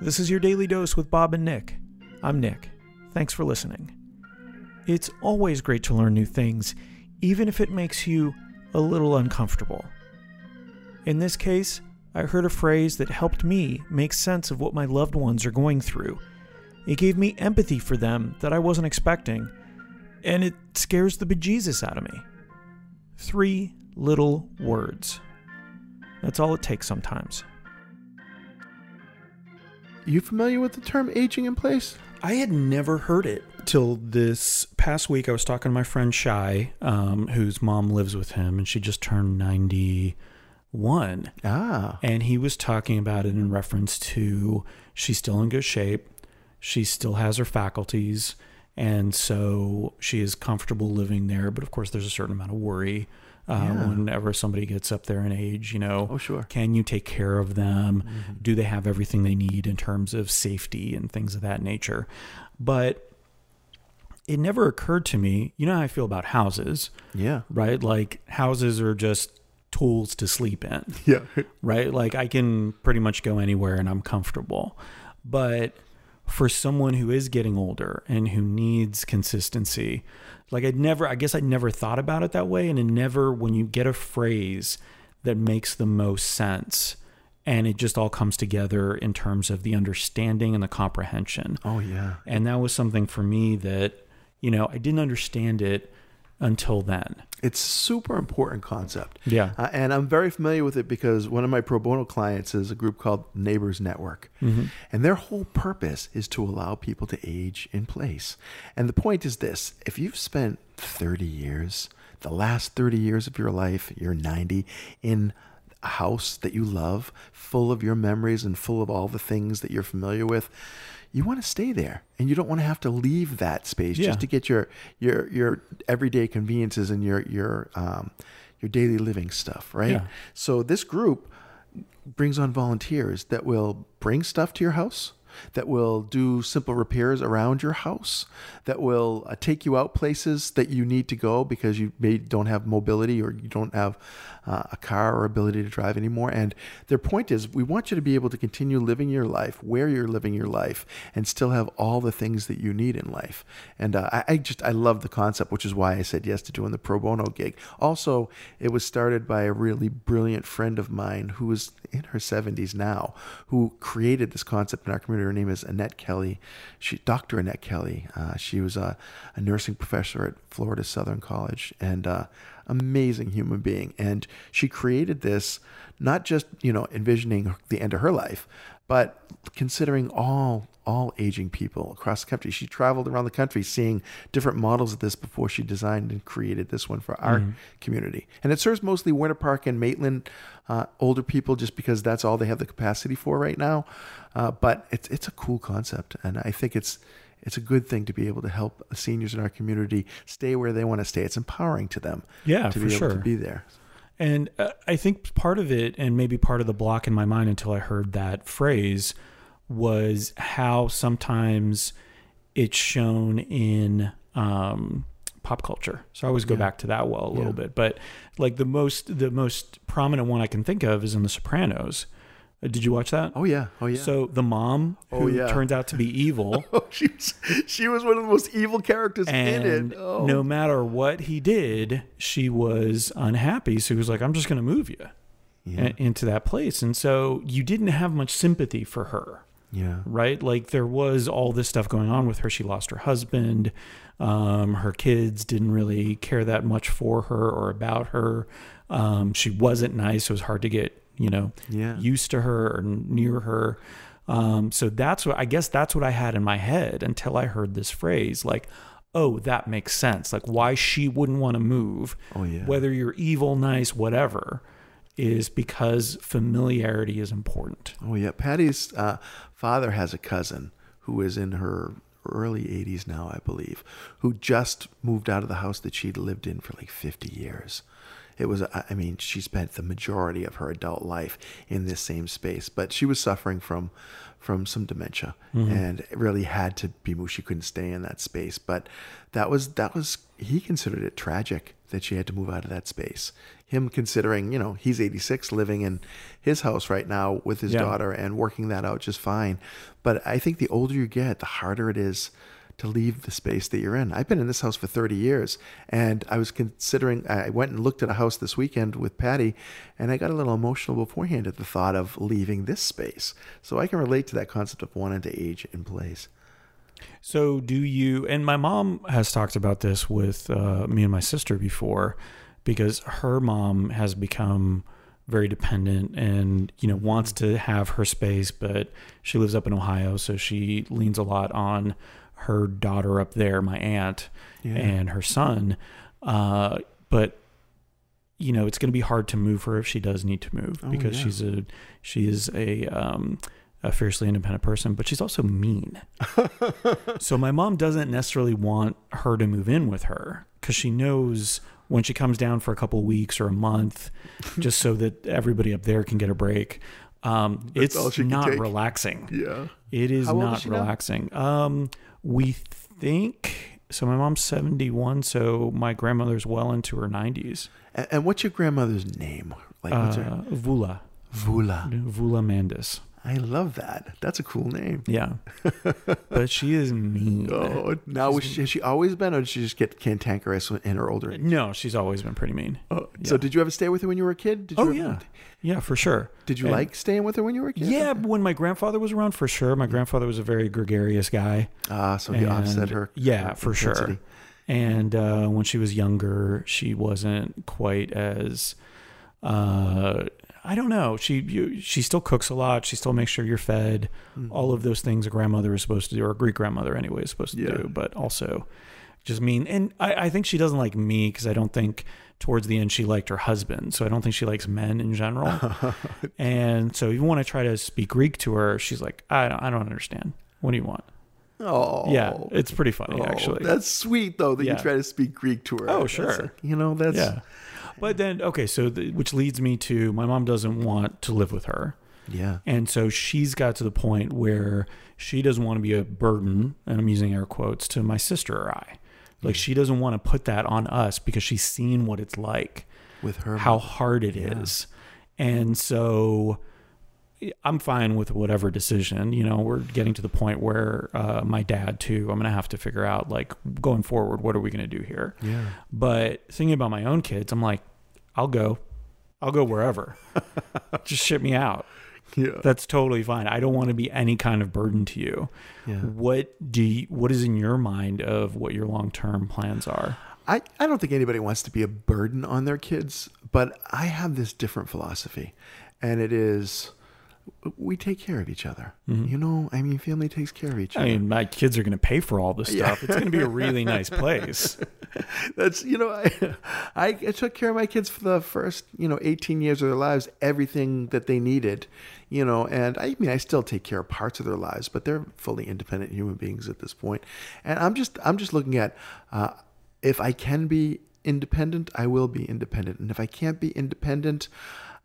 This is your daily dose with Bob and Nick. I'm Nick. Thanks for listening. It's always great to learn new things, even if it makes you a little uncomfortable. In this case, I heard a phrase that helped me make sense of what my loved ones are going through. It gave me empathy for them that I wasn't expecting, and it scares the bejesus out of me. Three little words. That's all it takes sometimes. You familiar with the term aging in place? I had never heard it till this past week. I was talking to my friend Shy, um, whose mom lives with him, and she just turned 91. Ah. And he was talking about it in reference to she's still in good shape, she still has her faculties, and so she is comfortable living there. But of course, there's a certain amount of worry. Uh, Yeah. Whenever somebody gets up there in age, you know, Oh, sure. can you take care of them? Mm-hmm. Do they have everything they need in terms of safety and things of that nature? But it never occurred to me, you know how I feel about houses, Yeah. right? Like houses are just tools to sleep in, Yeah. right? Like I can pretty much go anywhere and I'm comfortable. But for someone who is getting older and who needs consistency, like I'd never, I guess I'd never thought about it that way. And it never, when you get a phrase that makes the most sense and it just all comes together in terms of the understanding and the comprehension. Oh, yeah. And that was something for me that, you know, I didn't understand it until then. It's super important concept. Yeah. Uh, and I'm very familiar with it because one of my pro bono clients is a group called Neighbors Network. And their whole purpose is to allow people to age in place. And the point is this if you've spent 30 years, the last 30 years of your life, you're 90, in a house that you love, full of your memories and full of all the things that you're familiar with, you want to stay there and you don't want to have to leave that space Yeah. just to get your your your everyday conveniences and your your um your daily living stuff, right? Yeah. So this group brings on volunteers that will bring stuff to your house, that will do simple repairs around your house, that will uh, take you out places that you need to go because you may don't have mobility or you don't have uh, a car or ability to drive anymore. And their point is, we want you to be able to continue living your life where you're living your life and still have all the things that you need in life. And uh, I, I just I love the concept, which is why I said yes to doing the pro bono gig. Also, it was started by a really brilliant friend of mine who is in her 70s now, who created this concept in our community. Her name is Annette Kelly. She, Dr. Annette Kelly. Uh, she was a, a nursing professor at Florida Southern College and uh, amazing human being. And she created this not just you know envisioning the end of her life, but considering all all aging people across the country. She traveled around the country seeing different models of this before she designed and created this one for our community. And it serves mostly Winter Park and Maitland uh, older people just because that's all they have the capacity for right now. Uh, but it's it's a cool concept, and I think it's it's a good thing to be able to help seniors in our community stay where they want to stay. It's empowering to them Yeah, to for be able sure. to be there. And uh, I think part of it, and maybe part of the block in my mind until I heard that phrase, was how sometimes it's shown in um, pop culture. So I always go back to that well a little Yeah. bit. But like the most, the most prominent one I can think of is in The Sopranos. Uh, Did you watch that? Oh yeah, oh yeah. So the mom, Oh, who yeah. turns out to be evil, Oh, she was, she was one of the most evil characters in it. Oh. no matter what he did, she was unhappy. So he was like, "I'm just going to move you Yeah. a- into that place." And so you didn't have much sympathy for her, yeah. right? Like there was all this stuff going on with her. She lost her husband. Um, her kids didn't really care that much for her or about her. Um, she wasn't nice. It was hard to get, you know, Yeah. used to her or near her. Um, so that's what I guess that's what I had in my head until I heard this phrase like, oh, that makes sense. Like why she wouldn't want to move, Oh, yeah. whether you're evil, nice, whatever, is because familiarity is important. Oh yeah. Patty's uh, father has a cousin who is in her early 80s now, I believe, who just moved out of the house that she'd lived in for like 50 years. It was, I mean, she spent the majority of her adult life in this same space, but she was suffering from from some dementia mm-hmm. and it really had to be moved. She couldn't stay in that space, but that was that was he considered it tragic that she had to move out of that space. Him considering, you know, he's 86 living in his house right now with his Yeah. daughter and working that out just fine. But I think the older you get, the harder it is to leave the space that you're in. I've been in this house for 30 years and I was considering, I went and looked at a house this weekend with Patty and I got a little emotional beforehand at the thought of leaving this space. So I can relate to that concept of wanting to age in place. So, do you? And my mom has talked about this with uh, me and my sister before, because her mom has become very dependent and you know wants to have her space, but she lives up in Ohio, so she leans a lot on her daughter up there, my aunt, Yeah. and her son. Uh, but you know, it's going to be hard to move her if she does need to move Oh, because yeah. she's a she is a um, a fiercely independent person, but she's also mean. so my mom doesn't necessarily want her to move in with her because she knows when she comes down for a couple weeks or a month, just so that everybody up there can get a break. Um, it's not relaxing. Yeah. It is How old is not relaxing. Um, we think so. My mom's seventy-one, so my grandmother's well into her nineties. And, and what's your grandmother's name? Like, what's her? Uh, Vula, Vula. Vula Mandis. I love that. That's a cool name. Yeah, but she is mean. Oh, now was she, has she always been, or did she just get cantankerous in her older age? No, she's always been pretty mean. Oh, So, did you ever stay with her when you were a kid? Did you Oh ever- yeah, yeah, for sure. Did you And- like staying with her when you were a kid? Yeah, when my grandfather was around, for sure. My grandfather was a very gregarious guy. Ah, so you offset And- her. Yeah, for sure. And uh, when she was younger, she wasn't quite as. Uh, I don't know. She you, she still cooks a lot. She still makes sure you're fed. Mm-hmm. All of those things a grandmother is supposed to do, or a Greek grandmother anyway is supposed to Yeah. do. But also, just mean. And I, I think she doesn't like me because I don't think towards the end she liked her husband. So I don't think she likes men in general. and so even when I try to speak Greek to her, she's like, I don't, I don't understand. What do you want? Oh, Yeah, it's pretty funny Oh, actually. That's sweet though that Yeah. you try to speak Greek to her. Oh, sure. you know that's Yeah. But then, okay, so the, which leads me to my mom doesn't want to live with her. yeah. And so she's got to the point where she doesn't want to be a burden, and I'm using air quotes, to my sister or I. Like she doesn't want to put that on us because she's seen what it's like, with her. how hard it is, And so I'm fine with whatever decision. You know, we're getting to the point where uh, my dad too. I'm gonna have to figure out like going forward, what are we gonna do here? Yeah. But thinking about my own kids, I'm like, I'll go, I'll go wherever. Just ship me out. Yeah. That's totally fine. I don't want to be any kind of burden to you. Yeah. What do you, what is in your mind of what your long term plans are? I, I don't think anybody wants to be a burden on their kids, but I have this different philosophy. And it is we take care of each other. You know, I mean, family takes care of each Mm-hmm. I mean, my kids are going to pay for all this Yeah. stuff. It's going to be a really nice place. That's you know I, I took care of my kids for the first you know 18 years of their lives everything that they needed you know and I mean I still take care of parts of their lives but they're fully independent human beings at this point. point and I'm just I'm just looking at uh, if I can be independent I will be independent and if I can't be independent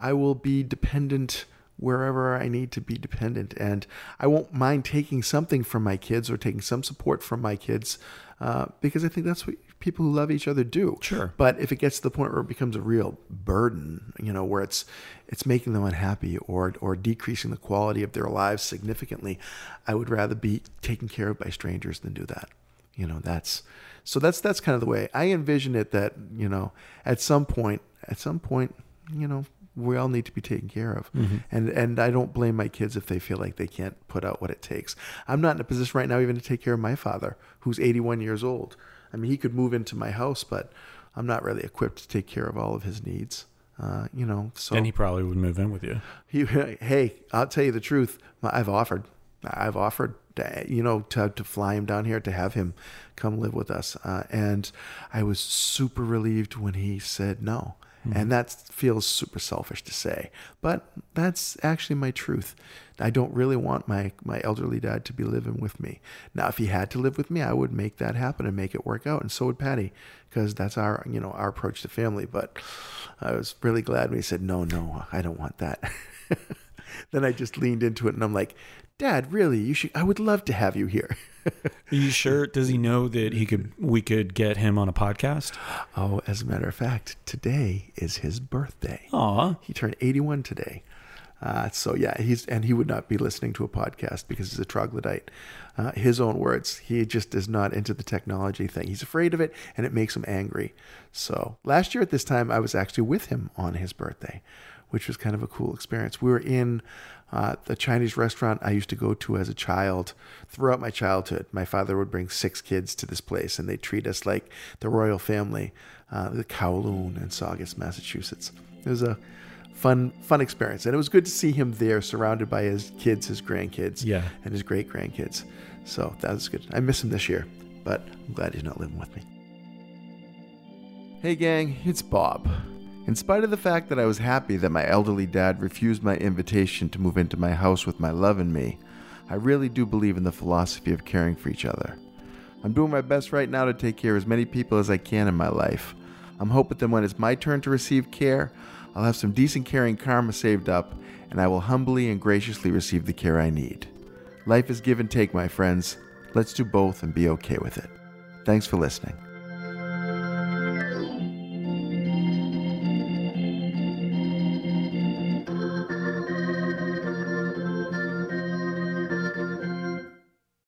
I will be dependent wherever I need to be dependent. And I won't mind taking something from my kids or taking some support from my kids uh, because I think that's what people who love each other do. Sure. But if it gets to the point where it becomes a real burden, you know, where it's it's making them unhappy or or decreasing the quality of their lives significantly, I would rather be taken care of by strangers than do that. You know, that's so that's that's kind of the way I envision it that, you know, at some point at some point, you know, we all need to be taken care of. And and I don't blame my kids if they feel like they can't put out what it takes. I'm not in a position right now even to take care of my father, who's 81 years old. I mean, he could move into my house, but I'm not really equipped to take care of all of his needs. Uh, you know, so And he probably would move in with you. he, hey, I'll tell you the truth. I've offered, I've offered, to, you know, to to fly him down here to have him come live with us, uh, and I was super relieved when he said no. Mm-hmm. And that feels super selfish to say, but that's actually my truth. I don't really want my, my elderly dad to be living with me. Now, if he had to live with me, I would make that happen and make it work out. And so would Patty, because that's our, you know, our approach to family. But I was really glad when he said, no, no, I don't want that. then I just leaned into it and I'm like, Dad, really, you should, I would love to have you here. Are you sure? Does he know that he could? We could get him on a podcast. Oh, as a matter of fact, today is his birthday. Aw, He turned 81 today. Uh, so yeah, he's and he would not be listening to a podcast because he's a troglodyte. Uh, his own words, he just is not into the technology thing. He's afraid of it, and it makes him angry. So last year at this time, I was actually with him on his birthday, which was kind of a cool experience. We were in uh, the Chinese restaurant I used to go to as a child throughout my childhood. My father would bring six kids to this place, and they treat us like the royal family, uh, the Kowloon in Saugus, Massachusetts. It was a fun, fun experience, and it was good to see him there, surrounded by his kids, his grandkids, Yeah. and his great grandkids. So that was good. I miss him this year, but I'm glad he's not living with me. Hey, gang, it's Bob. In spite of the fact that I was happy that my elderly dad refused my invitation to move into my house with my love and me, I really do believe in the philosophy of caring for each other. I'm doing my best right now to take care of as many people as I can in my life. I'm hoping that when it's my turn to receive care, I'll have some decent caring karma saved up, and I will humbly and graciously receive the care I need. Life is give and take, my friends. Let's do both and be okay with it. Thanks for listening.